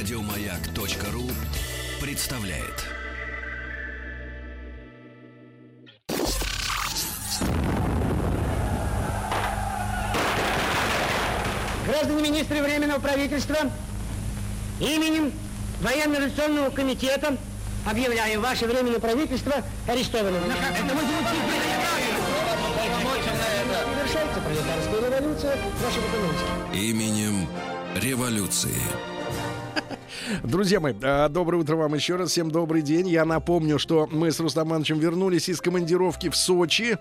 Радиомаяк.ру представляет. Граждане министры Временного правительства, именем Военно-революционного комитета объявляю ваше Временное правительство арестованным. Это мы Совершается пролетарская революция, документы. Именем революции. Друзья мои, а, доброе утро вам еще раз. Всем добрый день. Я напомню, что мы с Рустам Ивановичем вернулись из командировки в Сочи,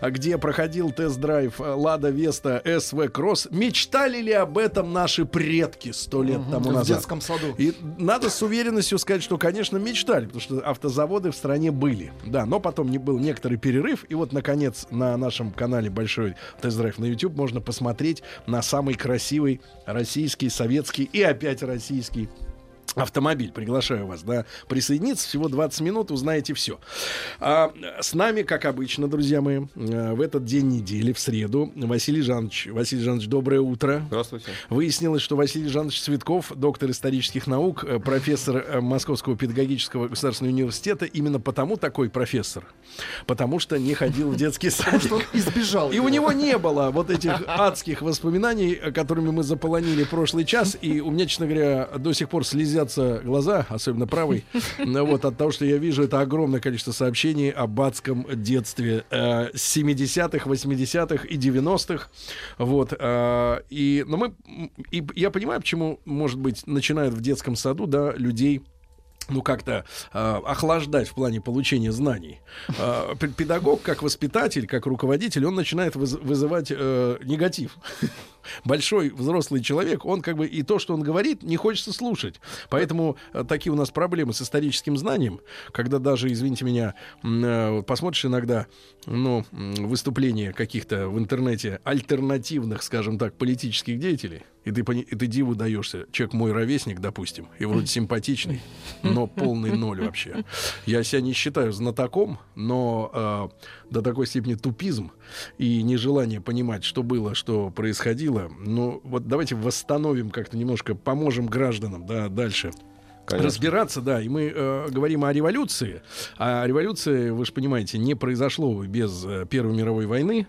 где проходил тест-драйв Лада Веста СВ Кросс. Мечтали ли об этом наши предки сто лет тому В назад? детском саду. И надо с уверенностью сказать, что, конечно, мечтали, потому что автозаводы в стране были. Да, но потом не был некоторый перерыв. И вот, наконец, на нашем канале Большой тест-драйв на YouTube можно посмотреть на самый красивый российский, советский и опять российский автомобиль. Приглашаю вас, да, присоединиться. Всего 20 минут, узнаете все. А, с нами, как обычно, друзья мои, э, в этот день недели, в среду, Василий Жанович. Василий Жанович, доброе утро. Здравствуйте. Выяснилось, что Василий Жанович Цветков, доктор исторических наук, э, профессор э, Московского педагогического государственного университета, именно потому такой профессор, потому что не ходил в детский сад. Что он избежал. И у него не было вот этих адских воспоминаний, которыми мы заполонили прошлый час. И у меня, честно говоря, до сих пор слезятся глаза, особенно правый, ну, вот от того, что я вижу это огромное количество сообщений об адском детстве э, 70-х, 80-х и 90-х. Вот. э, и, но мы, и я понимаю, почему, может быть, начинают в детском саду, да, людей ну, как-то э, охлаждать в плане получения знаний. Э, педагог, как воспитатель, как руководитель, он начинает выз- вызывать э, негатив. Большой взрослый человек, он как бы и то, что он говорит, не хочется слушать. Поэтому э, такие у нас проблемы с историческим знанием, когда даже, извините меня, э, посмотришь иногда, ну, выступления каких-то в интернете альтернативных, скажем так, политических деятелей, и ты, и ты диву даешься. Человек мой ровесник, допустим, и вроде симпатичный, но полный ноль вообще. Я себя не считаю знатоком, но э, до такой степени тупизм и нежелание понимать, что было, что происходило. Ну, вот давайте восстановим как-то немножко, поможем гражданам, да, дальше. Конечно. Разбираться, да, и мы э, говорим о революции. А революция, вы же понимаете, не произошло без э, Первой мировой войны.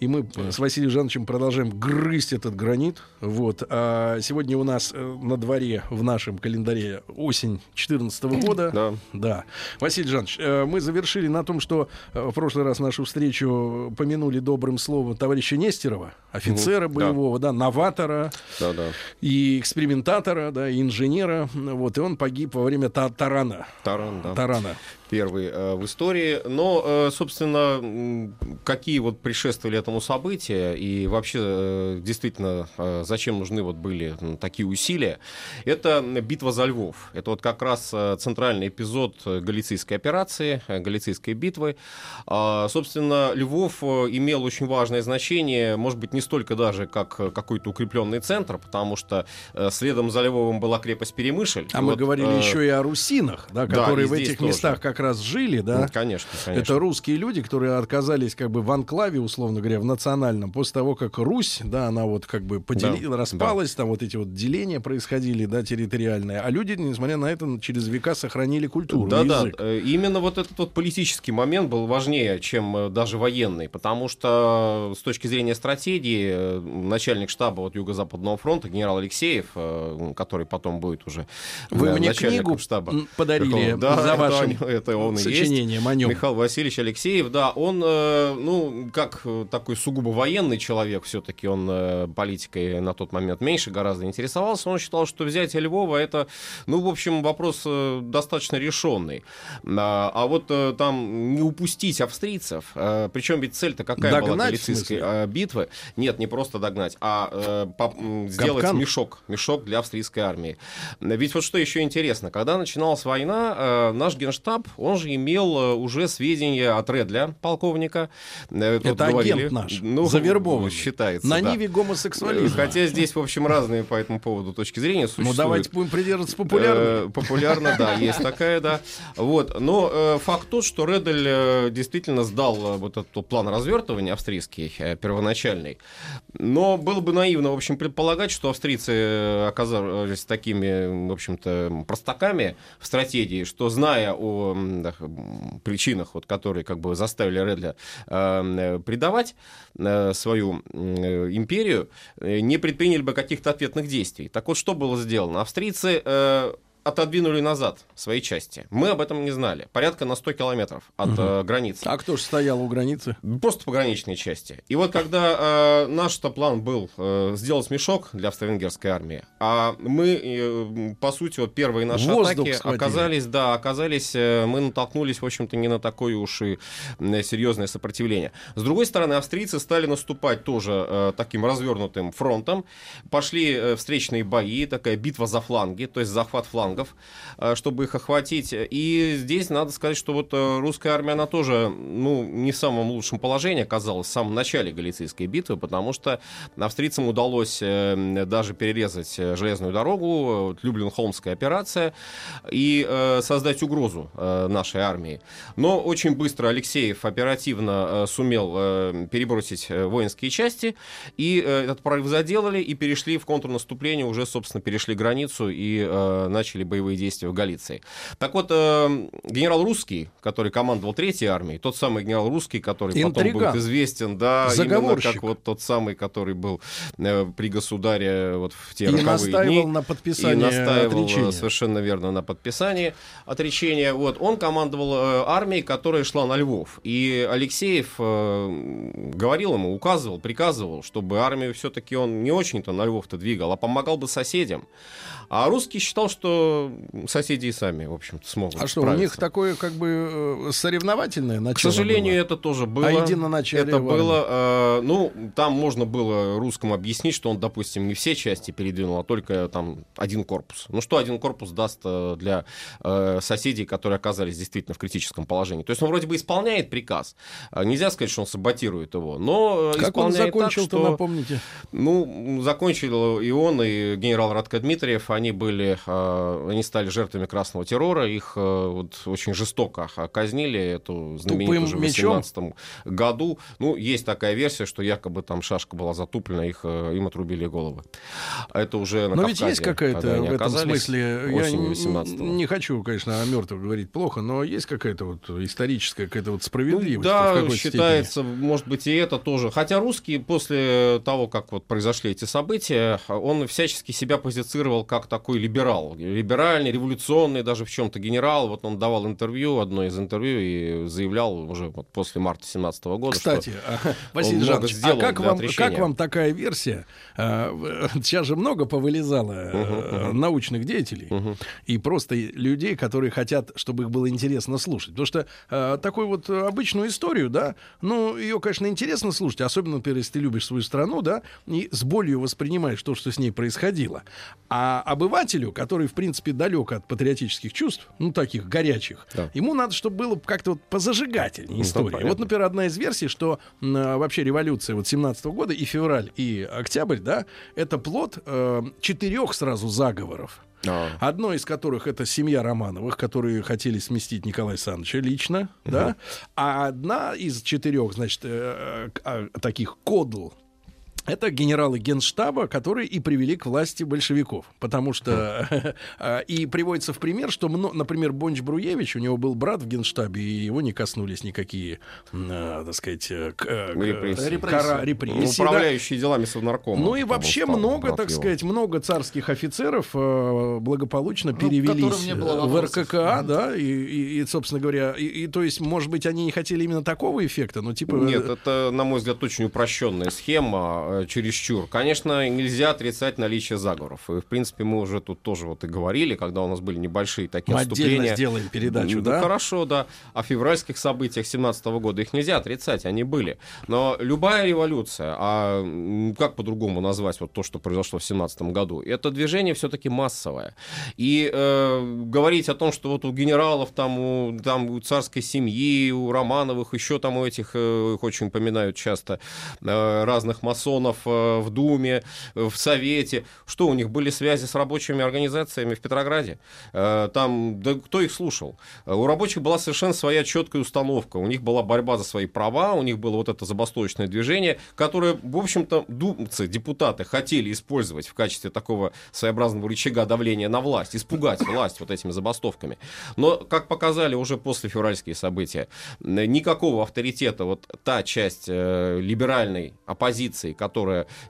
И мы э, с Василием Жановичем продолжаем грызть этот гранит. Вот. А сегодня у нас э, на дворе в нашем календаре осень 2014 года. Да. Да. Василий Жанович, э, мы завершили на том, что э, в прошлый раз нашу встречу помянули добрым словом товарища Нестерова, офицера да. боевого, да, новатора Да, да. и экспериментатора, да, и инженера. Вот, и он погиб во время та- тарана. Таран, да. Тарана. Первый э, в истории. Но, э, собственно, какие вот предшествовали этому события и вообще э, действительно э, зачем нужны вот были такие усилия? Это битва за Львов. Это вот как раз э, центральный эпизод э, Галицийской операции, э, Галицийской битвы. А, собственно, Львов э, имел очень важное значение, может быть, не столько даже как э, какой-то укрепленный центр, потому что э, следом за Львовом была крепость Перемышль. А И мы вот, говорили э, еще и о русинах, да, да, которые и в этих тоже. местах как раз жили, да. Ну, Конечно, конечно. Это русские люди, которые отказались как бы в анклаве, условно говоря, в национальном, после того, как Русь, да, она вот как бы подели- Да, распалась, там вот эти вот деления происходили, да, территориальные, а люди, несмотря на это, через века сохранили культуру, Да, да. язык. э, Именно вот этот вот политический момент был важнее, чем э, даже военный, потому что с точки зрения стратегии э, начальник штаба вот Юго-Западного фронта генерал Алексеев, э, который потом будет уже Вы э, мне книгу штаба подарили? Да, за это вашим он- это он и есть. о. Михаил Васильевич Алексеев, да, он, э, ну, как такой сугубо военный человек, все-таки он э, политикой на тот момент меньше гораздо интересовался, он считал, что взятие Львова это, ну, в общем, вопрос э, достаточно решенный. А, а вот там не упустить австрийцев, причем ведь цель-то какая была Догнать, в галицийской битвы? Нет, не просто догнать, а по- сделать Капкан? мешок, мешок для австрийской армии. Ведь вот что еще интересно, когда начиналась война, наш генштаб он же имел э, уже сведения от Редля, полковника. Э, Это говорили, агент наш, ну, завербованный. Считается, На да. ниве гомосексуализма. Хотя здесь, в общем, разные по этому поводу точки зрения существуют. Ну, давайте будем придерживаться популярно. Э, популярно, да, есть такая, да. Вот. Но э, факт тот, что Редель э, действительно сдал э, вот этот план развертывания австрийский, э, первоначальный. Но было бы наивно, в общем, предполагать, что австрийцы э, оказались такими, в общем-то, простаками в стратегии, что, зная о причинах, вот, которые как бы заставили Редля э, предавать э, свою э, империю, не предприняли бы каких-то ответных действий. Так вот, что было сделано? Австрийцы отодвинули назад свои части. Мы об этом не знали. Порядка на 100 километров от угу. э, границы. А кто же стоял у границы? Просто пограничные части. И вот когда э, наш-то план был э, сделать мешок для австро-венгерской армии, а мы, э, по сути, вот первые наши Воздух атаки схватили. оказались, да, оказались, э, мы натолкнулись, в общем-то, не на такое уж и серьезное сопротивление. С другой стороны, австрийцы стали наступать тоже э, таким развернутым фронтом. Пошли э, встречные бои, такая битва за фланги, то есть захват фланга флангов, э, чтобы их охватить. И здесь надо сказать, что вот э, русская армия, она тоже ну, не в самом лучшем положении оказалась в самом начале Галицийской битвы, потому что австрийцам удалось э, даже перерезать железную дорогу, Люблин-Холмская операция, и создать угрозу нашей армии. Но очень быстро Алексеев оперативно сумел перебросить воинские части, и этот прорыв заделали, и перешли в контрнаступление, уже, собственно, перешли границу и начали боевые действия в Галиции. Так вот, э, генерал Русский, который командовал Третьей армией, тот самый генерал Русский, который Интриган. потом будет известен, да, именно как вот тот самый, который был э, при государе вот в те и роковые настаивал дни. на подписании и настаивал отречения. совершенно верно на подписании отречения. Вот, он командовал э, армией, которая шла на Львов. И Алексеев э, говорил ему, указывал, приказывал, чтобы армию все-таки он не очень-то на Львов-то двигал, а помогал бы соседям. А русский считал, что соседи и сами, в общем-то, смогут А что, у них такое как бы э, соревновательное начало К сожалению, было? это тоже было. А единоначалие Это было, э, ну, там можно было русскому объяснить, что он, допустим, не все части передвинул, а только там один корпус. Ну, что один корпус даст э, для э, соседей, которые оказались действительно в критическом положении? То есть он вроде бы исполняет приказ. Э, нельзя сказать, что он саботирует его, но как исполняет он закончил так, что... напомните? Ну, закончил и он, и генерал Радко Дмитриев, они были, э, они стали жертвами красного террора, их э, вот очень жестоко казнили, эту знаменитую уже в 18 году. Ну, есть такая версия, что якобы там шашка была затуплена, их, э, им отрубили головы. Это уже на Но Кавказе, ведь есть какая-то в этом смысле, я не, хочу, конечно, о мертвых говорить плохо, но есть какая-то вот историческая какая-то вот справедливость. Ну, да, считается, степени. может быть, и это тоже. Хотя русский после того, как вот произошли эти события, он всячески себя позицировал как такой либерал, либеральный, революционный даже в чем-то генерал. Вот он давал интервью, одно из интервью, и заявлял уже вот после марта 17 года, Кстати, что Василий Жанович, а как вам, как вам такая версия? А, сейчас же много повылезало uh-huh. научных деятелей uh-huh. и просто людей, которые хотят, чтобы их было интересно слушать. Потому что а, такую вот обычную историю, да, ну, ее, конечно, интересно слушать, особенно, например, если ты любишь свою страну, да, и с болью воспринимаешь то, что с ней происходило. А обывателю, который, в принципе, далек от патриотических чувств, ну, таких горячих, да. ему надо, чтобы было как-то вот позажигательнее ну, история. Вот, например, одна из версий, что э, вообще революция вот 17 -го года, и февраль, и октябрь, да, это плод э, четырех сразу заговоров. А. Одно из которых это семья Романовых, которые хотели сместить Николая Александровича лично, угу. да. А одна из четырех, значит, э, э, таких кодл, это генералы генштаба, которые и привели к власти большевиков. Потому что а, и приводится в пример, что, например, Бонч Бруевич, у него был брат в генштабе, и его не коснулись никакие, а, так сказать, э, э, репрессии. Ну, управляющие делами совнаркома. Ну и вообще много, так сказать, много царских офицеров э, благополучно ну, перевелись в РККА, да, и, собственно говоря, и, то есть, может быть, они не хотели именно такого эффекта, но типа... Нет, это, на мой взгляд, очень упрощенная схема чересчур. Конечно, нельзя отрицать наличие заговоров. И, в принципе, мы уже тут тоже вот и говорили, когда у нас были небольшие такие Мы отступления. отдельно сделаем передачу, да? да? хорошо, да. О февральских событиях 17 года их нельзя отрицать, они были. Но любая революция, а как по-другому назвать вот то, что произошло в 17 году, это движение все-таки массовое. И э, говорить о том, что вот у генералов, там у, там у царской семьи, у Романовых, еще там у этих, э, их очень поминают часто, э, разных масонов э, в Думе, э, в Совете, что у них были связи с рабочими организациями в Петрограде? Э, Там, да кто их слушал? У рабочих была совершенно своя четкая установка. У них была борьба за свои права, у них было вот это забастовочное движение, которое, в общем-то, думцы, депутаты хотели использовать в качестве такого своеобразного рычага давления на власть, испугать власть вот этими забастовками. Но, как показали уже после февральские события, никакого авторитета вот та часть э, либеральной оппозиции, которая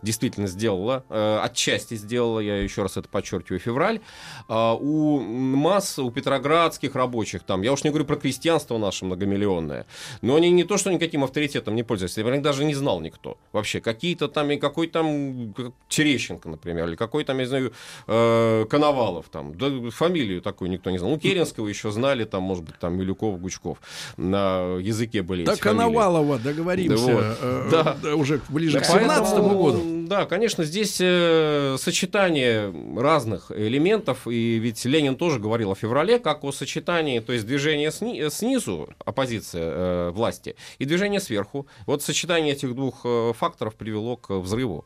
действительно сделала, э, отчасти сделала, я еще раз это подчеркиваю, февраль, а, у масс, у петроградских рабочих, там, я уж не говорю про крестьянство наше многомиллионное, но они не то, что никаким авторитетом не пользуются, я даже не знал никто вообще. Какие-то там, и какой там Терещенко, например, или какой там, я знаю, э, Коновалов, там, да, фамилию такую никто не знал. Ну, Керенского еще знали, там, может быть, там, Милюков, Гучков. На языке были Да эти фамилии. Коновалова договоримся Да вот. э, Да. да, уже ближе Да, к 17 поэтому, году. Да, конечно, здесь э, сочетание разных элементов, и ведь Ленин тоже говорил о феврале как о сочетании, то есть движение сни- снизу, оппозиция э, власти, и движение сверху. Вот сочетание этих двух э, факторов привело к взрыву.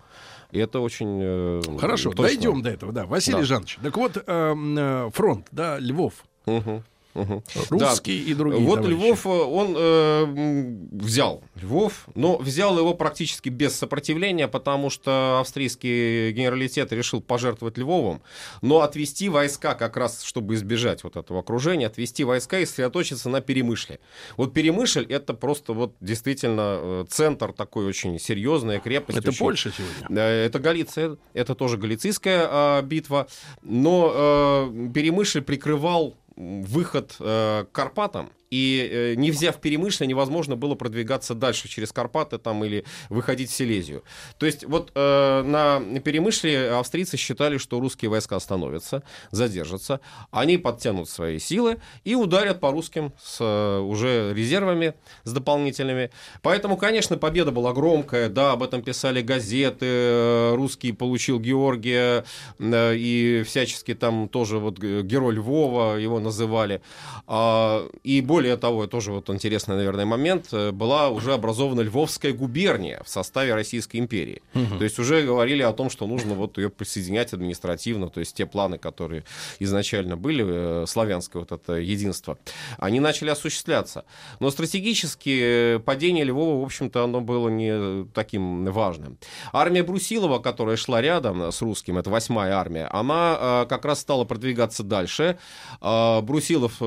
И это очень э, Хорошо, точно. дойдем до этого, да. Василий Да. Жанович, так вот, эм, э, фронт, да, Львов, Мгм, мгм. русский и другие Вот товарищи. Львов, э, он э, взял Львов, но взял его практически без сопротивления, потому что австрийский генералитет решил пожертвовать Львовом, но отвести войска как раз, чтобы избежать вот этого окружения, отвести войска и сосредоточиться на Перемышле. Вот Перемышль это просто вот действительно э, центр такой очень серьезная крепость. Это очень- Польша сегодня. Э, Это Галиция, это тоже галицийская а, битва, но э, Перемышль прикрывал выход э, к Карпатам, и э, не взяв Перемышль, невозможно было продвигаться дальше через Карпаты там или выходить в Силезию. То есть вот э, на Перемышле австрийцы считали, что русские войска остановятся, задержатся, они подтянут свои силы и ударят по русским с э, уже резервами, с дополнительными. Поэтому, конечно, победа была громкая, да, об этом писали газеты, э, русский получил Георгия, э, и всячески там тоже вот г- герой Львова его называли. А, И более того, тоже вот интересный, наверное, момент, э, была уже образована Львовская губерния в составе Российской империи. То есть уже говорили о том, что нужно вот ее присоединять административно, то есть те планы, которые изначально были, э, славянское вот это единство, они начали осуществляться. Но стратегически э, падение Львова, в общем-то, оно было не таким важным. Армия Брусилова, которая шла рядом с русским, это восьмая армия, она как раз стала продвигаться дальше. А Брусилов,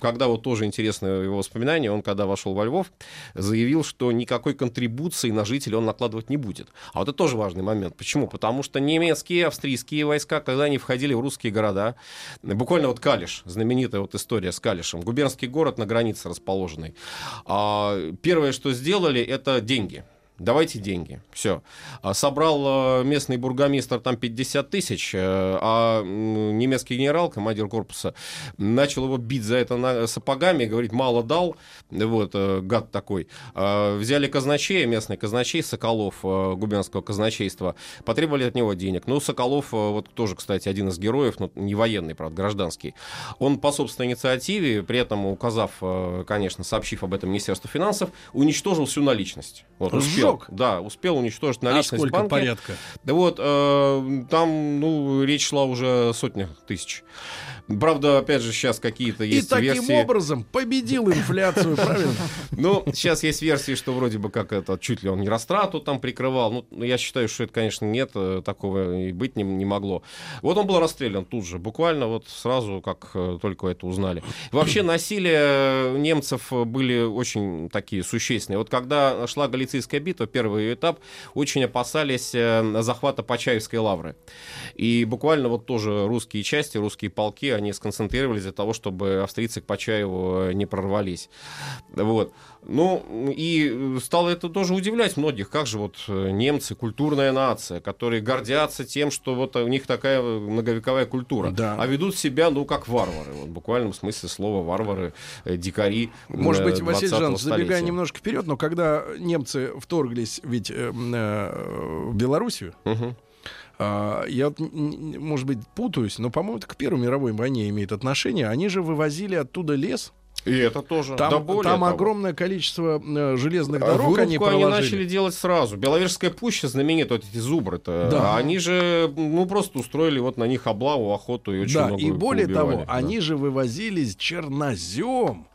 когда вот тоже интересно его воспоминание, он когда вошел во Львов, заявил, что никакой контрибуции на жителей он накладывать не будет. А вот это тоже важный момент. Почему? Потому что немецкие, австрийские войска, когда они входили в русские города, буквально вот Калиш, знаменитая вот история с Калишем, губернский город на границе расположенный, а, первое, что сделали, это деньги. Давайте деньги. Все. Собрал э, местный бургомистр там 50 тысяч, э, а немецкий генерал, командир корпуса, начал его бить за это сапогами, говорит, мало дал, вот, э, гад такой. А, Взяли казначея, местный казначей Соколов, э, губернского казначейства, потребовали от него денег. Ну, Соколов, вот тоже, кстати, один из героев, но не военный, правда, гражданский. Он по собственной инициативе, при этом указав, конечно, сообщив об этом Министерству финансов, уничтожил всю наличность. Вот, успел. Сжег? Да, успел уничтожить А наличность в сколько банке. порядка? Да вот, э, там, ну, речь шла уже о сотнях тысяч. Правда, опять же, сейчас какие-то И есть таким версии. образом победил инфляцию, правильно? Ну, сейчас есть версии, что вроде бы как это, чуть ли он не растрату там прикрывал. Ну, ну, я считаю, что это, конечно, нет, э, такого и быть не, не могло. Вот он был расстрелян тут же, буквально вот сразу, как э, только это узнали. Вообще насилие немцев были очень такие существенные. Вот когда шла Галицийская битва, первый ее этап, очень опасались э, захвата Почаевской лавры. И буквально вот тоже русские части, русские полки, они сконцентрировались для того, чтобы австрийцы к Почаеву не прорвались. Вот. Ну, и стало это тоже удивлять многих. Как же вот э, немцы, культурная нация, которые гордятся тем, что вот у них такая многовековая культура. Да. А ведут себя, ну, как варвары. Вот, в буквальном смысле слова варвары, э, дикари. Может быть, э, Василий 20-го Жанович, забегая немножко вперед, но когда немцы вторглись ведь э, э, в Белоруссию, Мгм. а, я, может быть, путаюсь, но, по-моему, это к Первой мировой войне имеет отношение. Они же вывозили оттуда лес. И это тоже. Там, Да более там того. огромное количество э, железных А дорог они Вырубку они, проложили. начали делать сразу. Беловежская пуща знаменитая, вот эти зубры-то. Да. Они же, ну, просто устроили вот на них облаву, охоту и очень да, много и более поубивали. того, Да. они же вывозились чернозем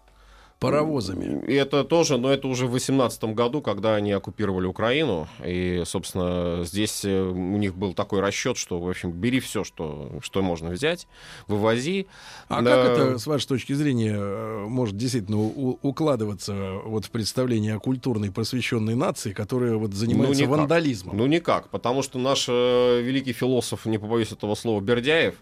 паровозами. Это тоже, но это уже в 18 году, когда они оккупировали Украину. И, собственно, здесь э, у них был такой расчет, что, в общем, бери все, что, что можно взять, вывози. А Да. как это, с вашей точки зрения, э, может действительно укладываться вот в представление о культурной просвещенной нации, которая вот занимается никак. вандализмом? Ну, никак, потому что наш э, великий философ, не побоюсь этого слова, Бердяев,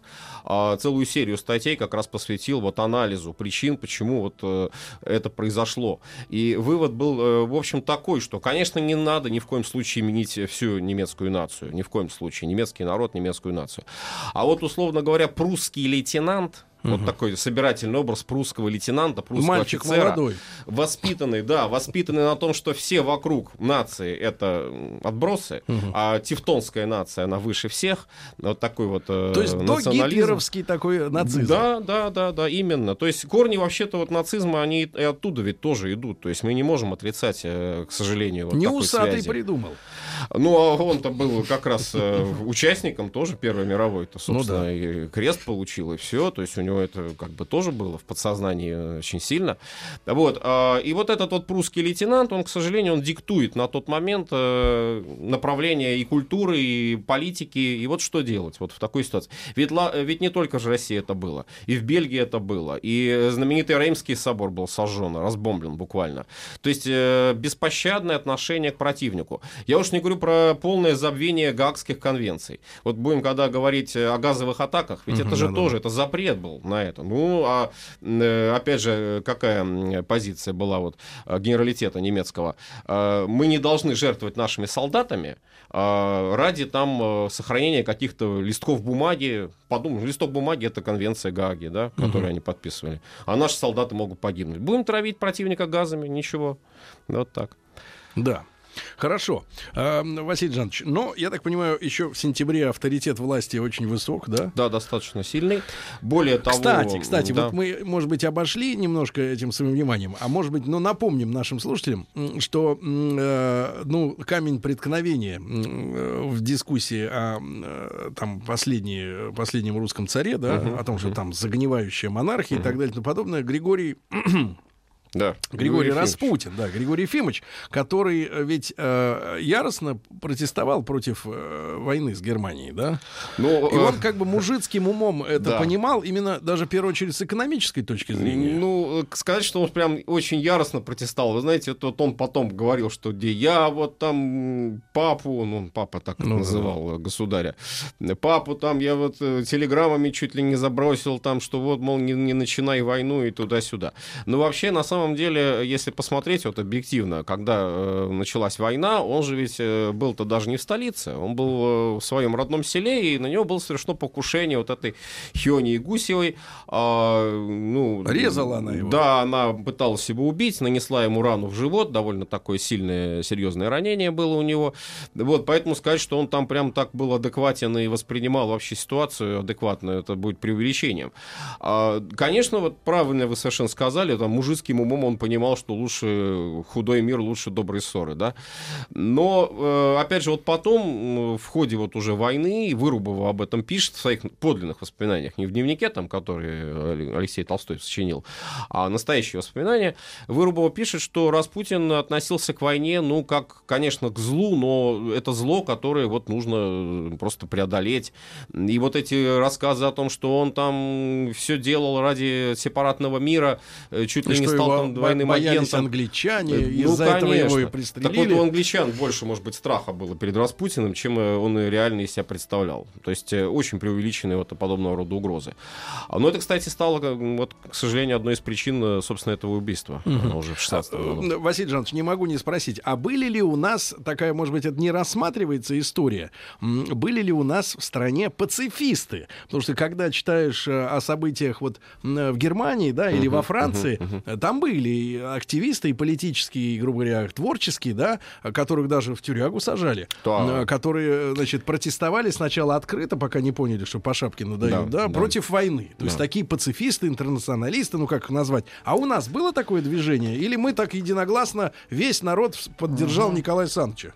а, целую серию статей как раз посвятил вот анализу причин, почему вот это произошло. И вывод был, э, в общем, такой, что, конечно, не надо ни в коем случае менить всю немецкую нацию, ни в коем случае, немецкий народ, немецкую нацию. А вот, условно говоря, прусский лейтенант, вот такой собирательный образ прусского лейтенанта, прусского Мальчик офицера, молодой. воспитанный, да, воспитанный на том, что все вокруг нации это отбросы, а тевтонская нация, она выше всех. Вот такой вот э, То есть до национализм. гитлеровский такой нацизм. Да, да, да, да, именно. То есть корни вообще-то вот нацизма, они и оттуда ведь тоже идут. То есть мы не можем отрицать, э, к сожалению, вот Не усатый связи. придумал. Ну, а он-то был как раз э, участником тоже Первой мировой-то, Ну собственно, и крест получил, и все. То есть у него это как бы тоже было в подсознании э, очень сильно. Вот. а, И вот этот вот прусский лейтенант, он, к сожалению, он диктует на тот момент э, направление и культуры, и политики, и вот что делать вот в такой ситуации. Ведь, ведь не только же Россия это было, и в Бельгии это было, и знаменитый Реймский собор был сожжен, разбомблен буквально. То есть э, беспощадное отношение к противнику. Я уж не говорю про полное забвение Гаагских конвенций. Вот будем когда говорить о газовых атаках, ведь Мгм, это же да-да. тоже, это запрет был на это. Ну, а э, опять же, какая позиция была вот э, генералитета немецкого? Э, Мы не должны жертвовать нашими солдатами э, ради там сохранения каких-то листков бумаги. Подумай, листок бумаги это конвенция Гааги, да, которую они подписывали. А наши солдаты могут погибнуть. Будем травить противника газами, ничего. Вот так. Да. Хорошо. А, Василий Жанович, но, я так понимаю, еще в сентябре авторитет власти очень высок, да? Да, достаточно сильный. Более того... Кстати, кстати, да. вот мы, может быть, обошли немножко этим своим вниманием, а может быть, ну, напомним нашим слушателям, что, э, ну, камень преткновения э, в дискуссии о э, там последней, последнем русском царе, да, о том, что там загнивающая монархия и так далее и тому подобное, Григорий Да. Григорий Ефимович. Распутин, да, Григорий Ефимович, который э, ведь э, яростно протестовал против э, войны с Германией, да? Ну, И э, он как бы мужицким умом это Да. понимал, именно даже в первую очередь с экономической точки зрения. Ну, э, сказать, что он прям очень яростно протестовал. Вы знаете, вот, он потом говорил, что где я вот там папу, ну, папа так Ну, называл э, государя, папу там я вот э, телеграммами чуть ли не забросил там, что вот, мол, не, не начинай войну и туда-сюда. Но вообще, на самом деле, если посмотреть вот объективно, когда э, началась война, он же ведь э, был-то даже не в столице, он был э, в своем родном селе, и на него было совершено покушение вот этой Хиони Гусевой. А, ну, Резала она его. Да, она пыталась его убить, нанесла ему рану в живот, довольно такое сильное, серьезное ранение было у него. Вот, поэтому сказать, что он там прям так был адекватен и воспринимал вообще ситуацию адекватно, это будет преувеличением. А, конечно, вот правильно вы совершенно сказали, там мужицким умом он понимал, что лучше худой мир, лучше добрые ссоры, да. Но, э, опять же, вот потом, в ходе вот уже войны, Вырубова об этом пишет в своих подлинных воспоминаниях, не в дневнике, там, который Алексей Толстой сочинил, а настоящие воспоминания, Вырубова пишет, что Распутин относился к войне, ну, как, конечно, к злу, но это зло, которое вот нужно э, просто преодолеть. И вот эти рассказы о том, что он там все делал ради сепаратного мира, э, чуть И ли не что его стал двойным боялись агентом. англичане, Ну, из-за этого его и конечно. пристрелили. Так вот у англичан больше, может быть, страха было перед Распутиным, чем э, он реально из себя представлял. То есть э, очень преувеличенные вот подобного рода угрозы. А, Но это, кстати, стало, вот, к сожалению, одной из причин, э, собственно, этого убийства э, уже в 16 году. Э, Василий Жанович, не могу не спросить, а были ли у нас, такая, может быть, это не рассматривается история, были ли у нас в стране пацифисты? Потому что когда читаешь э, о событиях вот в Германии, да, или во Франции, э, там были и активисты, и политические, и, грубо говоря, творческие, да, которых даже в тюрягу сажали, Да. э, которые, значит, протестовали сначала открыто, пока не поняли, что по шапке надают, да, Да, да. против войны. То есть Да. такие пацифисты, интернационалисты, ну как их назвать. А у нас было такое движение? Или мы так единогласно весь народ поддержал Николая Александровича?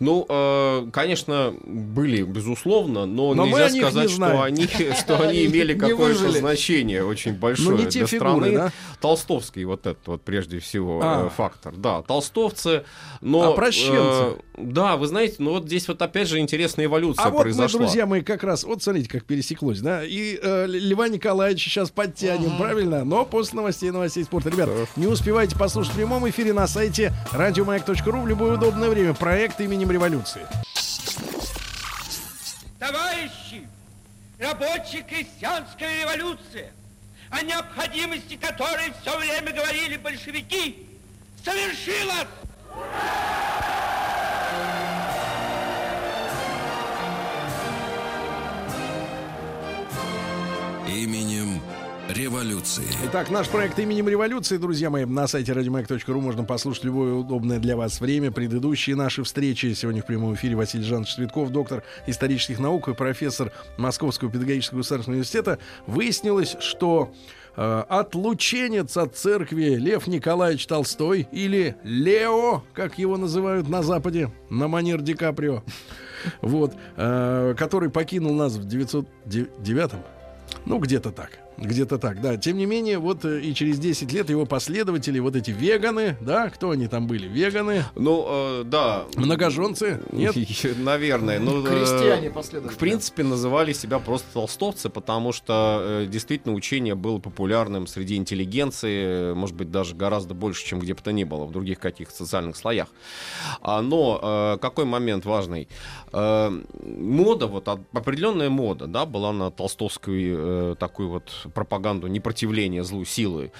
Ну, э, конечно, были, безусловно, но, Но нельзя не сказать, знаем. что они, что они имели Не какое-то значение очень большое Ну, не те для страны. Толстовский вот этот вот прежде всего А. э, фактор. Да, толстовцы, но... Опрощенцы. э, да, вы знаете, ну вот здесь вот опять же интересная эволюция А вот произошла. мы, друзья мои, как раз, вот смотрите, как пересеклось, да, и э, Льва Николаевича сейчас подтянем, правильно? Но после новостей, новостей спорта. Ребят, не успевайте послушать в прямом эфире на сайте радиомаяк.ру в любое удобное время. Проект именем революции. Товарищи, рабочая крестьянская революция, о необходимости которой все время говорили большевики, совершилась! Именем революции. Итак, наш проект именем революции, друзья мои, на сайте радиомаяк.ру можно послушать любое удобное для вас время. Предыдущие наши встречи сегодня в прямом эфире Василий Жанович Цветков, доктор исторических наук и профессор Московского педагогического государственного университета. Выяснилось, что э, отлученец от церкви Лев Николаевич Толстой или Лео, как его называют на Западе, на манер Ди Каприо, вот, э, который покинул нас в 909 ну, где-то так. Где-то так, да. Тем не менее, вот э, и через 10 лет его последователи, вот эти веганы, да, кто они там были? Веганы, Ну, э, да. многоженцы, нет? Наверное. Ну, э, Крестьяне последовательно. В принципе, называли себя просто толстовцы, потому что э, действительно учение было популярным среди интеллигенции, э, может быть, даже гораздо больше, чем где бы то ни было, в других каких-то социальных слоях. А, но э, какой момент важный? Э, мода, вот а- определенная мода, да, была на толстовскую э, такую вот пропаганду непротивления злу силы.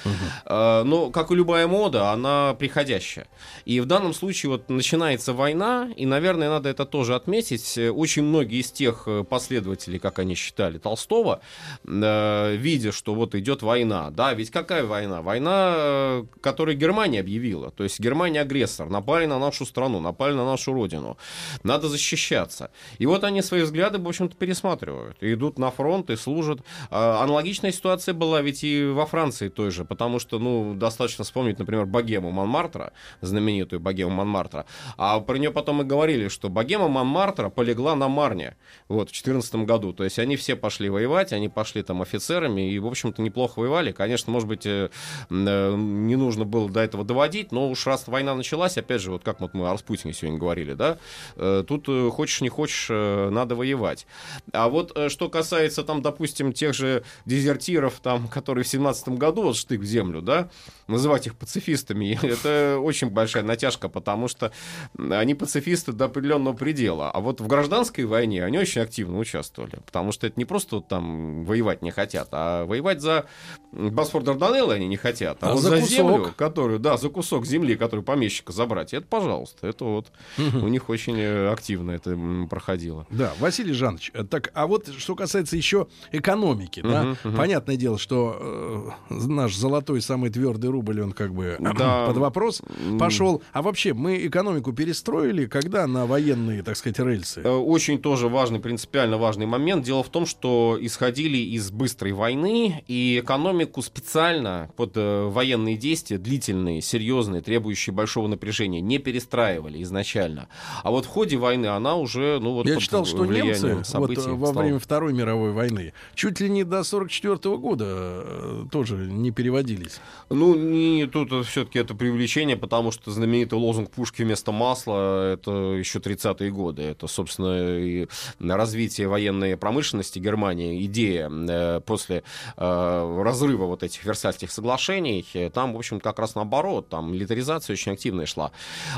Э, но, как и любая мода, она приходящая. И в данном случае вот начинается война, и, наверное, надо это тоже отметить. Очень многие из тех э, последователей, как они считали, Толстого, э, видя, что вот идет война, да, ведь какая война? Война, э, которую Германия объявила. То есть Германия агрессор, напали на нашу страну, напали на нашу родину. Надо защищаться. И вот они свои взгляды, в общем-то, пересматривают. И идут на фронт и служат. Аналогичная ситуация была ведь и во Франции той же, потому что, ну, достаточно вспомнить, например, богему Монмартра, знаменитую богему Монмартра. А про нее потом и говорили, что богема Монмартра полегла на Марне вот, в 14 году. То есть они все пошли воевать, они пошли там офицерами и, в общем-то, неплохо воевали. Конечно, может быть, э, э, не нужно было до этого доводить, но уж раз война началась, опять же, вот как вот мы о Распутине сегодня говорили, да, э, тут хочешь не хочешь, надо воевать. А вот что касается там, допустим, тех же дезертиров, там, которые в 17 году вот штык в землю, да, называть их пацифистами, это очень большая натяжка, потому что они пацифисты до определенного предела. А вот в гражданской войне они очень активно участвовали, потому что это не просто вот там воевать не хотят, а воевать за Босфор Дарданеллы они не хотят, а, А вот за за, кусок? землю, которую, да, за кусок земли, который помещика забрать, это, пожалуйста, это вот у них очень э, активно это проходило. Да, Василий Жанович, э, так, а вот что касается еще экономики, да, мгм. Понятное дело, что э, наш золотой самый твердый рубль, он как бы Да. под вопрос пошел. А вообще, мы экономику перестроили, когда на военные, так сказать, рельсы? Э, Очень тоже важный, принципиально важный момент. Дело в том, что исходили из быстрой войны, и экономику специально под э, военные действия, длительные, серьезные, требующие большого напряжения, не перестраивали изначально. А вот в ходе войны она уже, ну вот Я читал, что немцы вот, во время Второй мировой войны чуть ли не до 44 1944 года э, тоже не переводились. Ну, не, тут все-таки это преувеличение, потому что знаменитый лозунг «Пушки вместо масла» — это еще 30-е годы. Это, собственно, и развитие военной промышленности Германии, идея э, после э, разрыва вот этих Версальских соглашений, там, в общем, как раз наоборот, там милитаризация очень активная шла.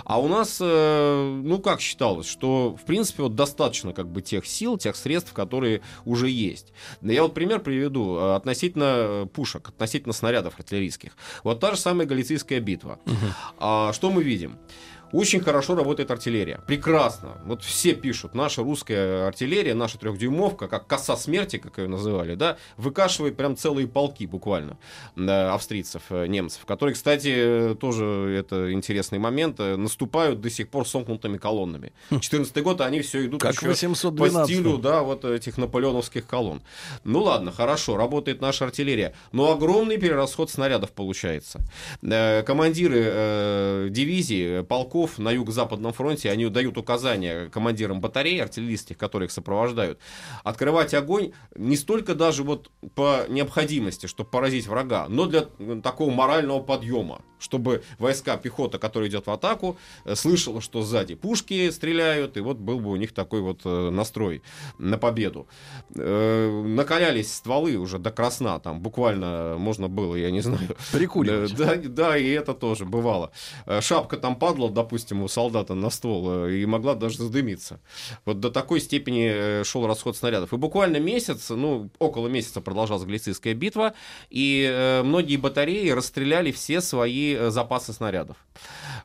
А у нас, ну, как считалось, что, в принципе, вот достаточно как бы тех сил, тех средств, которые уже есть. Я вот пример приведу э, относительно э, пушек, относительно снарядов артиллерийских. Вот та же самая Галицийская битва. Угу. А, что мы видим? Очень хорошо работает артиллерия. Прекрасно. Вот все пишут, наша русская артиллерия, наша трехдюймовка, как коса смерти, как ее называли, да, выкашивает прям целые полки буквально австрийцев, э, немцев, которые, кстати, тоже это интересный момент, э, наступают до сих пор сомкнутыми колоннами. 14 год они все идут как еще 812. по стилю, да, вот этих наполеоновских колонн. Ну ладно, хорошо, работает наша артиллерия, но огромный перерасход снарядов получается. Э, командиры дивизии, полков полков на юго-западном фронте, они дают указания командирам батарей, артиллеристских, которые их сопровождают, открывать огонь не столько даже вот по необходимости, чтобы поразить врага, но для такого морального подъема, чтобы войска, пехота, которая идет в атаку, э, слышала, что сзади пушки стреляют, и вот был бы у них такой вот э, настрой на победу. Э, накалялись стволы уже до красна, там буквально можно было, я не знаю. Прикуривать. Да, да, и это тоже бывало. Шапка там падала, допустим, у солдата на ствол, и могла даже задымиться. Вот до такой степени шел расход снарядов. И буквально месяц, ну, около месяца продолжалась Глицийская битва, и многие батареи расстреляли все свои Э, запасы снарядов.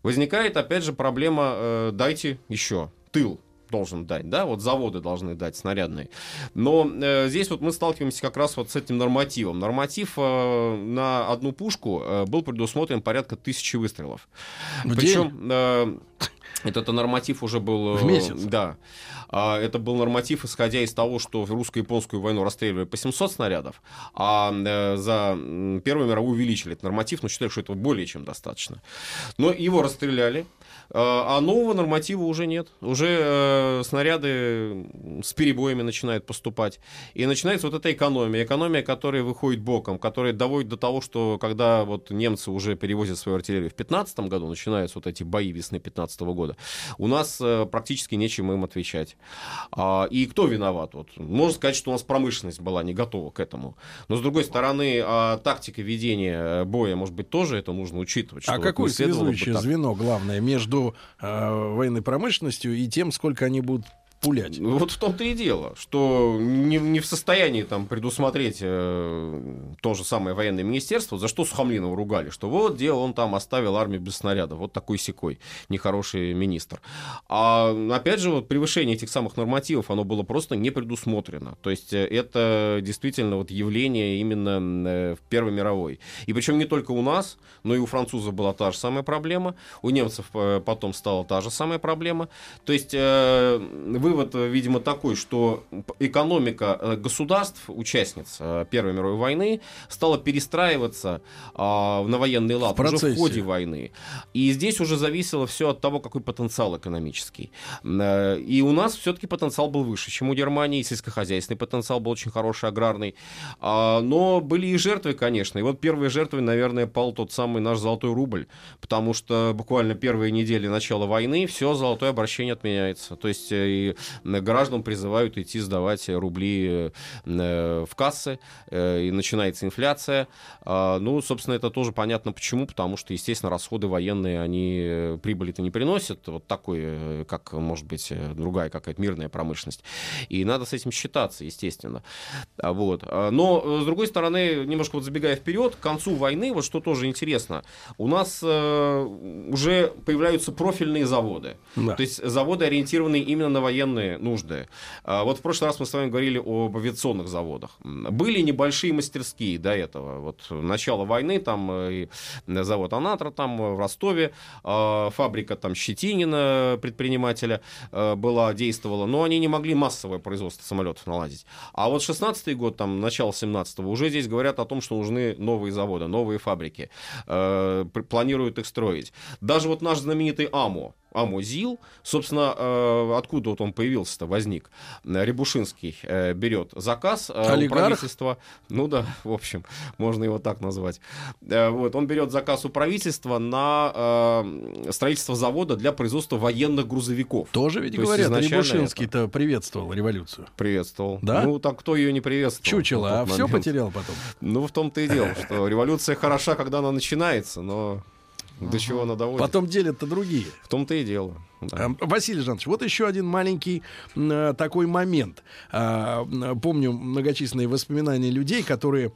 Возникает, опять же, проблема э, «дайте еще, тыл» должен дать, да, вот заводы должны дать снарядные. Но э, здесь вот мы сталкиваемся как раз вот с этим нормативом. Норматив э, на одну пушку э, был предусмотрен порядка тысячи выстрелов. В Причем э, этот норматив уже был... В месяц? Да. А, это был норматив, исходя из того, что в русско-японскую войну расстреливали по 700 снарядов, а э, за Первую мировую увеличили этот норматив, но считали, что этого более чем достаточно. Но его расстреляли, а, а нового норматива уже нет. Уже э, снаряды с перебоями начинают поступать. И начинается вот эта экономия. Экономия, которая выходит боком, которая доводит до того, что когда вот немцы уже перевозят свою артиллерию в 2015 году, начинаются вот эти бои весны 2015 года, у нас э, практически нечем им отвечать. А, и кто виноват? Вот, можно сказать, что у нас промышленность была не готова к этому. Но, с другой стороны, а, тактика ведения боя, может быть, тоже это нужно учитывать. А какое связующее звено главное между э, военной промышленностью и тем, сколько они будут пулять. Ну, вот в том-то и дело, что не, не в состоянии там предусмотреть э, то же самое военное министерство, за что Сухомлинова ругали, что вот дело он там оставил армию без снарядов, вот такой секой нехороший министр. А опять же, вот превышение этих самых нормативов, оно было просто не предусмотрено. То есть э, это действительно вот явление именно э, в Первой мировой. И причем не только у нас, но и у французов была та же самая проблема, у немцев э, потом стала та же самая проблема. То есть э, вы вывод, э, видимо, такой, что экономика э, государств, участниц э, Первой мировой войны, стала перестраиваться на военный лад в уже в ходе войны. И здесь уже зависело все от того, какой потенциал экономический. И у нас все-таки потенциал был выше, чем у Германии. Сельскохозяйственный потенциал был очень хороший, аграрный. А, но были и жертвы, конечно. И вот первые жертвы, наверное, пал тот самый наш золотой рубль. Потому что буквально первые недели начала войны все золотое обращение отменяется. То есть и граждан призывают идти сдавать рубли э, в кассы, э, и начинается инфляция. А, ну, собственно, это тоже понятно почему, потому что, естественно, расходы военные, они э, прибыли-то не приносят, вот такой, как, может быть, другая какая-то мирная промышленность. И надо с этим считаться, естественно. А, вот. А, но, с другой стороны, немножко вот забегая вперед, к концу войны, вот что тоже интересно, у нас уже появляются профильные заводы. Да. То есть заводы, ориентированные именно на военные военные нужды. А, вот в прошлый раз мы с вами говорили об авиационных заводах. Были небольшие мастерские до этого. Вот начало войны, там э, и завод «Анатра» там э, в Ростове, а, фабрика там Щетинина, предпринимателя, э, была, действовала, но они не могли массовое производство самолетов наладить. А вот 16 год, там, начало 17-го, уже здесь говорят о том, что нужны новые заводы, новые фабрики. Планируют их строить. Даже вот наш знаменитый АМО, Амузил. Собственно, э, откуда вот он появился-то, возник? Рябушинский э, берет заказ э, у Олигарх? правительства. Ну да, в общем, можно его так назвать. Вот, он берет заказ у правительства на строительство завода для производства военных грузовиков. Тоже ведь То говорят, Рябушинский-то приветствовал революцию. Приветствовал. Да? Ну, так кто ее не приветствовал? Чучело, а тот все момент? потерял потом. Ну, в том-то и дело, что революция хороша, когда она начинается, но до чего она доводит? Потом делят-то другие. В том-то и дело. да. А, Василий Жанович, вот еще один маленький э, такой момент. А, Помню многочисленные воспоминания людей, которые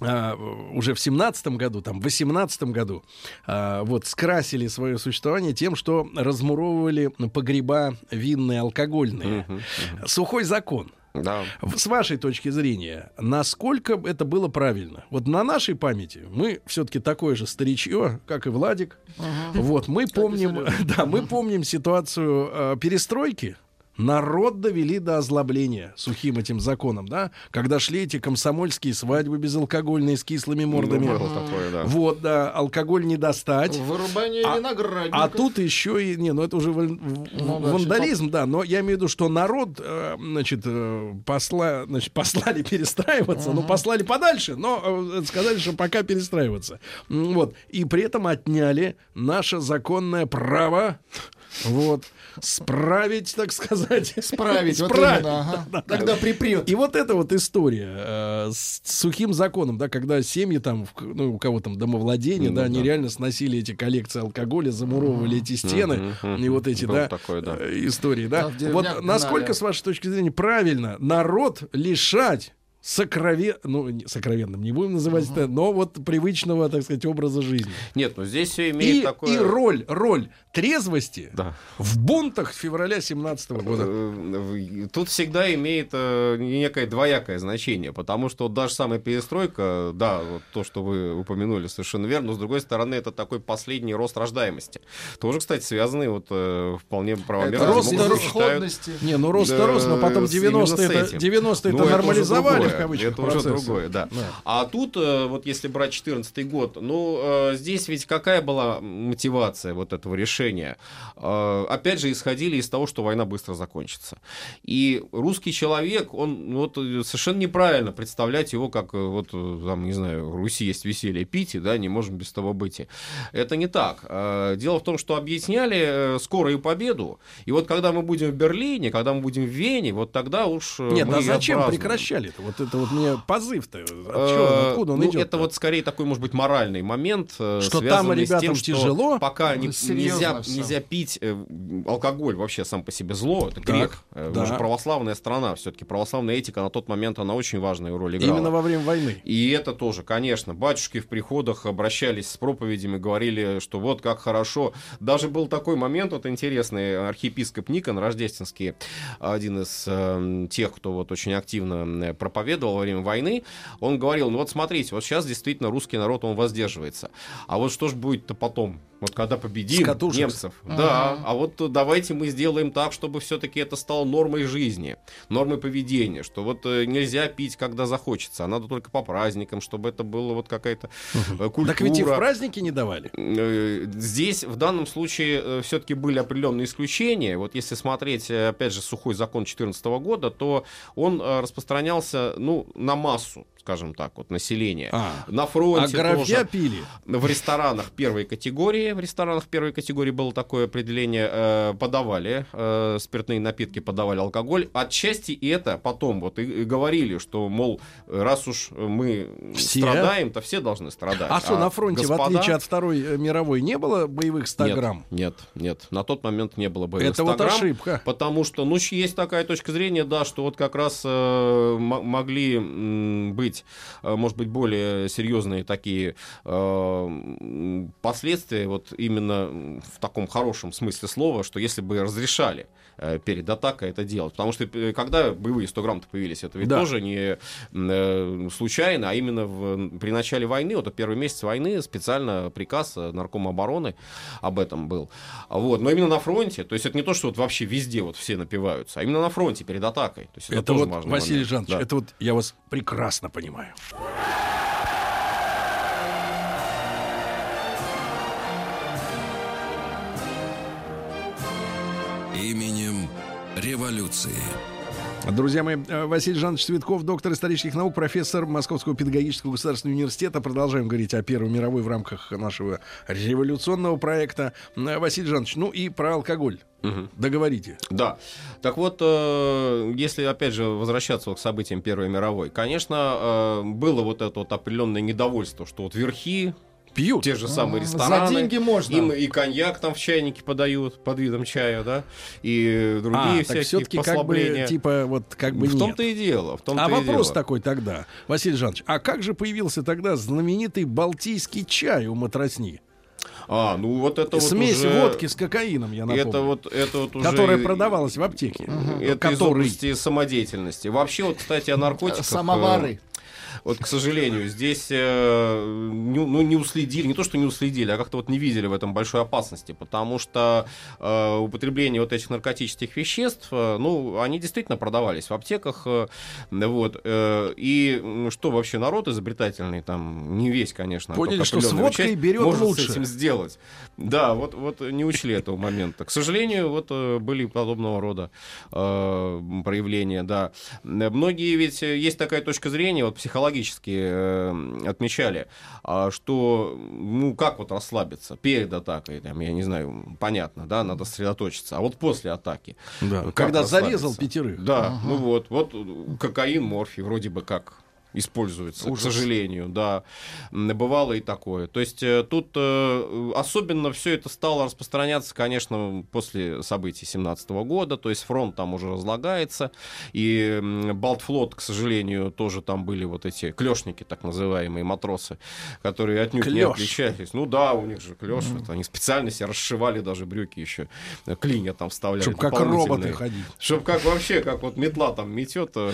а, уже в семнадцатом году, там, в восемнадцатом году, а, вот, скрасили свое существование тем, что размуровывали погреба винные, алкогольные. Мгм, Сухой закон. Да. С вашей точки зрения, насколько это было правильно? Вот на нашей памяти мы все-таки такое же старичье, как и Владик. Вот мы помним, да, мы помним ситуацию э, перестройки. Народ довели до озлобления сухим этим законом, да, когда шли эти комсомольские свадьбы безалкогольные с кислыми мордами. Ну, было такое, да. Вот, да, алкоголь не достать. Вырубание А- виноградников. А тут еще и не, ну это уже ван- в- Ну да, вандализм, да, но я имею в виду, что народ, э, значит, э, посла, значит, послали перестраиваться, ну послали подальше, но э, сказали, что пока перестраиваться, вот и при этом отняли наше законное право, вот справить, так сказать, Справить, вот Справить. именно, ага. Когда припрет. И вот эта вот история э, с сухим законом, да, когда семьи там, ну, у кого там домовладение, Ну да, да. они реально сносили эти коллекции алкоголя, замуровывали эти стены, и вот эти, да, такое, да. э, истории, да. Да, вот насколько, с вашей точки зрения, правильно народ лишать сокровен... ну, сокровенным не будем называть это, но вот привычного, так сказать, образа жизни. Нет, ну здесь все имеет И, такое... и роль, роль трезвости Да. в бунтах февраля 17 года. Э, Тут всегда имеет э, некое двоякое значение, потому что даже самая перестройка, да, вот то, что вы упомянули, совершенно верно, но с другой стороны, это такой последний рост рождаемости. Тоже, кстати, связанный вот э, вполне правомерно. Это рост доходности. Не, ну рост Да, рост, но потом с- 90 именно с это, этим. 90 Ну, это уже нормализовали другое, в кавычках Это уже процессы. другое, да. Да. А тут, вот если брать 14 год, ну, здесь ведь какая была мотивация вот этого решения? Э, Опять же, исходили из того, что война быстро закончится. И русский человек, он ну, вот, э, совершенно неправильно представлять его как, э, вот, э, там, не знаю, в Руси есть веселье пить, да, не можем без того быть. Это не так. Э, Дело в том, что объясняли скорую победу, и вот когда мы будем в Берлине, когда мы будем в Вене, вот тогда уж Нет, а зачем отпразднуем. прекращали-то? Вот это вот мне позыв-то. Откуда он ну, идет? Это вот скорее такой, может быть, моральный момент, Что там ребятам тем, что тяжело? Пока не- Ну, серьезно нельзя, всё. нельзя пить э, алкоголь вообще сам по себе зло, это грех. Э, да. Мы же православная страна, все-таки православная этика на тот момент она очень важную роль играла. Именно во время войны. И это тоже, конечно. Батюшки в приходах обращались с проповедями, говорили, что вот как хорошо. Даже был такой момент, вот интересный, архиепископ Никон Рождественский, один из э, тех, кто вот очень активно э, проповедовал во время войны, он говорил, ну вот смотрите, вот сейчас действительно русский народ, он воздерживается. А вот что ж будет-то потом? Вот когда С победим катушек. немцев. Да, а вот давайте мы сделаем так, чтобы все-таки это стало нормой жизни, нормой поведения, что вот э, нельзя пить, когда захочется, а надо только по праздникам, чтобы это было вот какая-то э, культура. Так ведь и в праздники не давали. Э, Здесь в данном случае все-таки были определенные исключения. Вот если смотреть, опять же, сухой закон 2014 года, то он распространялся ну, на массу, скажем так, вот населения. А. На А фронте горовья тоже. пили. В ресторанах первой категории, в ресторанах первой категории было такое определение, э, подавали э, спиртные напитки, подавали алкоголь. Отчасти и это потом вот и, и говорили, что, мол, раз уж мы Все? страдаем, то все должны страдать. А что, на фронте, в господа- отличие от Второй э, мировой, не было боевых 100 нет, грамм? Нет, нет, на тот момент не было боевых Это 100 вот грамм, ошибка. Потому что, ну, есть такая точка зрения, да, что вот как раз э, могли быть, э, может быть, более серьезные такие э, последствия, вот именно в таком хорошем смысле слова, что если бы разрешали э, перед атакой это делать. Потому что когда боевые 100 грамм появились, это ведь Да. тоже не э, случайно, а именно в, при начале войны, вот первый месяц войны специально приказ Наркома обороны об этом был. Вот. Но именно на фронте, то есть это не то, что вот вообще везде вот все напиваются, а именно на фронте перед атакой. То есть это, Это тоже вот, важный Василий момент. Жанович, Да. это вот я вас прекрасно понимаю понимаю. Именем революции. Друзья мои, э, Василий Жанович Цветков, доктор исторических наук, профессор Московского педагогического государственного университета. Продолжаем говорить о Первой мировой в рамках нашего революционного проекта. Э, Василий Жанович, ну и про алкоголь. Мгм. Договорите. Да. Так вот, э, если опять же возвращаться к событиям Первой мировой, конечно, было вот это вот определенное недовольство, что вот верхи, Пьют. те же самые А, рестораны, За деньги можно. им и коньяк там в чайнике подают под видом чая, да, и другие А, всякие все-таки как бы, послабления. типа, вот как бы в том-то и дело. В том-то А и вопрос дело. такой тогда, Василий Жанович, а как же появился тогда знаменитый балтийский чай у матросни? А, ну вот это вот Смесь уже- водки с кокаином, я напомню. Это вот, это вот уже... которая продавалась в аптеке. Это из Который- области самодеятельности. Вообще, вот, кстати, о наркотиках... Самовары. Вот, к сожалению, здесь э, не, ну, не уследили, не то, что не уследили, а как-то вот не видели в этом большой опасности, потому что э, употребление вот этих наркотических веществ, э, ну, они действительно продавались в аптеках, э, вот, э, и что вообще народ изобретательный, там, не весь, конечно, а Поняли, что с водкой берет может лучше. с этим сделать. Да, вот, вот не учли этого момента. К сожалению, вот э, были подобного рода э, проявления, да. Многие ведь, э, есть такая точка зрения, вот психологически э, отмечали, а, что, ну, как вот расслабиться? Перед атакой, там, я не знаю, понятно, да, надо сосредоточиться, а вот после атаки. Да, когда зарезал пятерых. Да, ну вот, вот э, кокаин, морфий вроде бы как используется, к сожалению, да. Бывало и такое. То есть э, тут э, особенно все это стало распространяться, конечно, после событий 17 года, то есть фронт там уже разлагается, и Балтфлот, к сожалению, тоже там были вот эти клешники, так называемые матросы, которые отнюдь не Клёш. отличались. Ну да, у них же клеш, это они специально себе расшивали даже брюки еще, клинья там вставляли. Чтобы как роботы ходить. Чтоб как вообще, как вот метла там метет. э,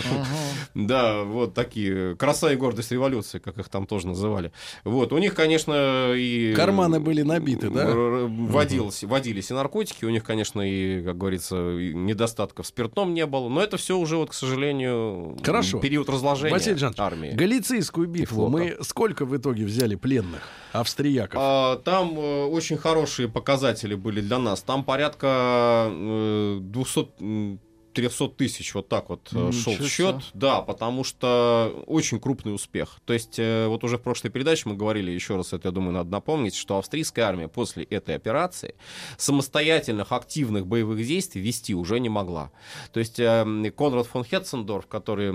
Да, вот такие. Краса и гордость революции, как их там тоже называли. Вот, у них, конечно, и... Карманы были набиты, да? Водилось, водились и наркотики, у них, конечно, и, как говорится, недостатков в спиртном не было. Но это все уже, вот, к сожалению, Хорошо. период разложения Василий Жанович, армии. Галицийскую битву мы сколько в итоге взяли пленных австрияков? А, Там э, очень хорошие показатели были для нас. Там порядка э, 200 м, 300 тысяч вот так вот э, шел Ничего счет. себе. Да, потому что очень крупный успех. То есть э, вот уже в прошлой передаче мы говорили, еще раз это, я думаю, надо напомнить, что австрийская армия после этой операции самостоятельных активных боевых действий вести уже не могла. То есть э, Конрад фон Хетцендорф, который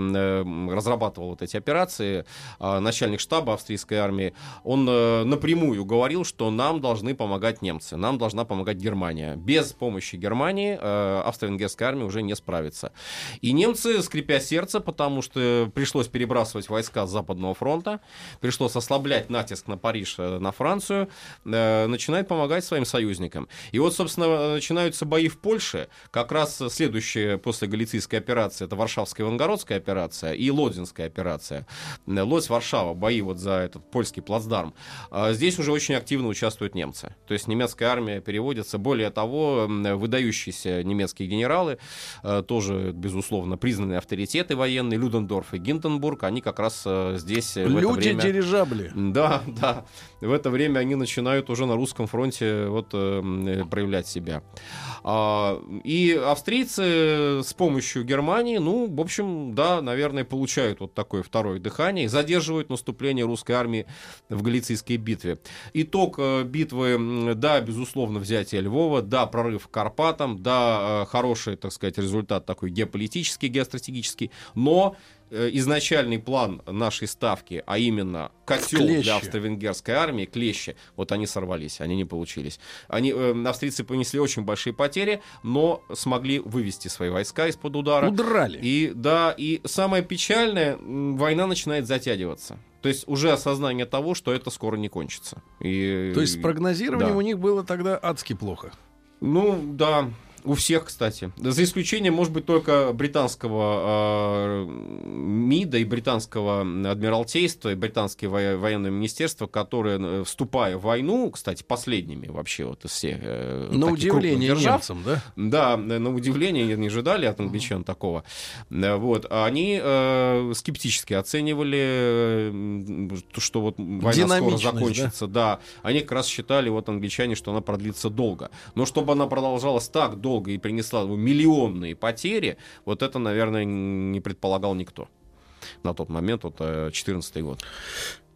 разрабатывал вот эти операции, начальник штаба австрийской армии, он напрямую говорил, что нам должны помогать немцы, нам должна помогать Германия. Без помощи Германии австро-венгерская армия уже не справится. И немцы, скрипя сердце, потому что пришлось перебрасывать войска с Западного фронта, пришлось ослаблять натиск на Париж, э, на Францию, э, начинают помогать своим союзникам. И вот, собственно, начинаются бои в Польше, как раз следующая после Галицийской операции, это Варшавская и Вангородская операция и Лодзинская операция. Э, Лодзь-Варшава, бои вот за этот польский плацдарм. А Здесь уже очень активно участвуют немцы. То есть немецкая армия переводится. Более того, выдающиеся немецкие генералы, э, тоже, безусловно, признанные авторитеты военные, Людендорф и Гинденбург, они как раз э, здесь э, в это Люди время... дирижабли. Да, да. В это время они начинают уже на русском фронте вот, э, м, проявлять себя. А, и австрийцы с помощью Германии, ну, в общем, да, наверное, получают вот такое второе дыхание и задерживают наступление русской армии в Галицийской битве. Итог э, битвы, да, безусловно, взятие Львова, да, прорыв к Карпатам, да, э, хороший, так сказать, результат такой геополитический, геостратегический, но э, изначальный план нашей ставки, а именно котел Клещи. для австро-венгерской армии, клещи, вот они сорвались, они не получились. Они, э, австрийцы понесли очень большие потери, но смогли вывести свои войска из-под удара. Удрали. И да, и самое печальное, война начинает затягиваться. То есть уже осознание того, что это скоро не кончится. И, То есть с прогнозированием да. у них было тогда адски плохо. ну, да. У всех, кстати. За исключением, может быть, только британского э, МИДа и британского адмиралтейства, и британские военные министерства, которые, вступая в войну, кстати, последними вообще вот из всех На удивление держав, немцам, да? Да, на удивление не ожидали от англичан такого. Вот, они э, скептически оценивали, что вот война скоро закончится. Да? да, они как раз считали, вот англичане, что она продлится долго. Но чтобы она продолжалась так долго и принесла миллионные потери, вот это, наверное, не предполагал никто на тот момент, вот 2014 э, год.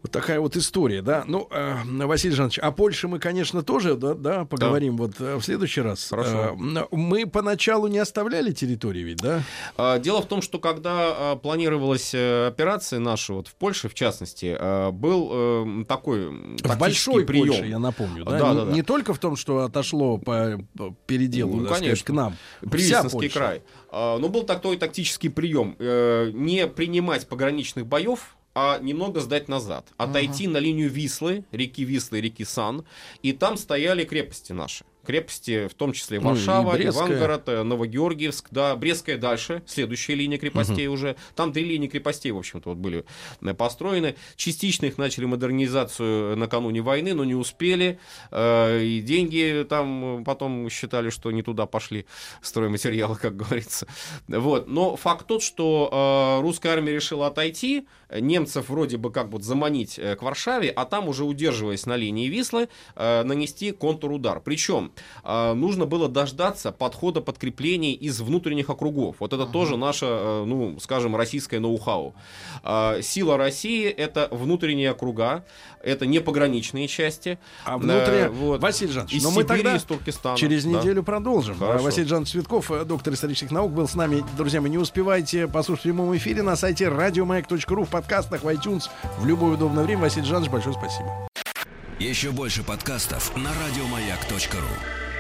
Вот такая вот история, да. Ну, э, Василий Жанович, о Польше мы, конечно, тоже, да, да поговорим да. вот э, в следующий раз. Хорошо. Э, мы поначалу не оставляли территории ведь, да? Э, дело в том, что когда э, планировалась э, операция наша, вот в Польше, в частности, э, был э, такой в большой прием. Польше, я напомню, да? Да, не, да, да. не только в том, что отошло по, по переделу, ну, конечно, сказать, к нам. Привисенский край. Э, но был такой тактический прием. Не принимать пограничных боев а немного сдать назад. Отойти ага. на линию Вислы, реки Вислы, реки Сан, и там стояли крепости наши крепости, в том числе Варшава, ну, Ивангород, э, Новогеоргиевск, да, Брестская дальше, следующая линия крепостей угу. уже. Там три линии крепостей, в общем-то, вот были э, построены. Частично их начали модернизацию накануне войны, но не успели. Э, и деньги там потом считали, что не туда пошли стройматериалы, как говорится. Вот. Но факт тот, что русская армия решила отойти, немцев вроде бы как бы заманить к Варшаве, а там уже удерживаясь на линии Вислы, нанести контрудар. Причем э, нужно было дождаться подхода подкреплений из внутренних округов. Вот это ага. тоже наше, э, ну, скажем, российское ноу-хау. Э, сила России — это внутренние округа, это не пограничные части. А внутренние... Э, вот, Василий Жанович, из но Сибири, мы тогда из Туркестана. через да. неделю продолжим. Хорошо. Василий Жанович Цветков, э, доктор исторических наук, был с нами. Друзья, вы не успевайте послушать в прямом эфире на сайте радиомаяк.ру, в подкастах, в iTunes, в любое удобное время. Василий Жанович, большое спасибо. Еще больше подкастов на радиомаяк.ру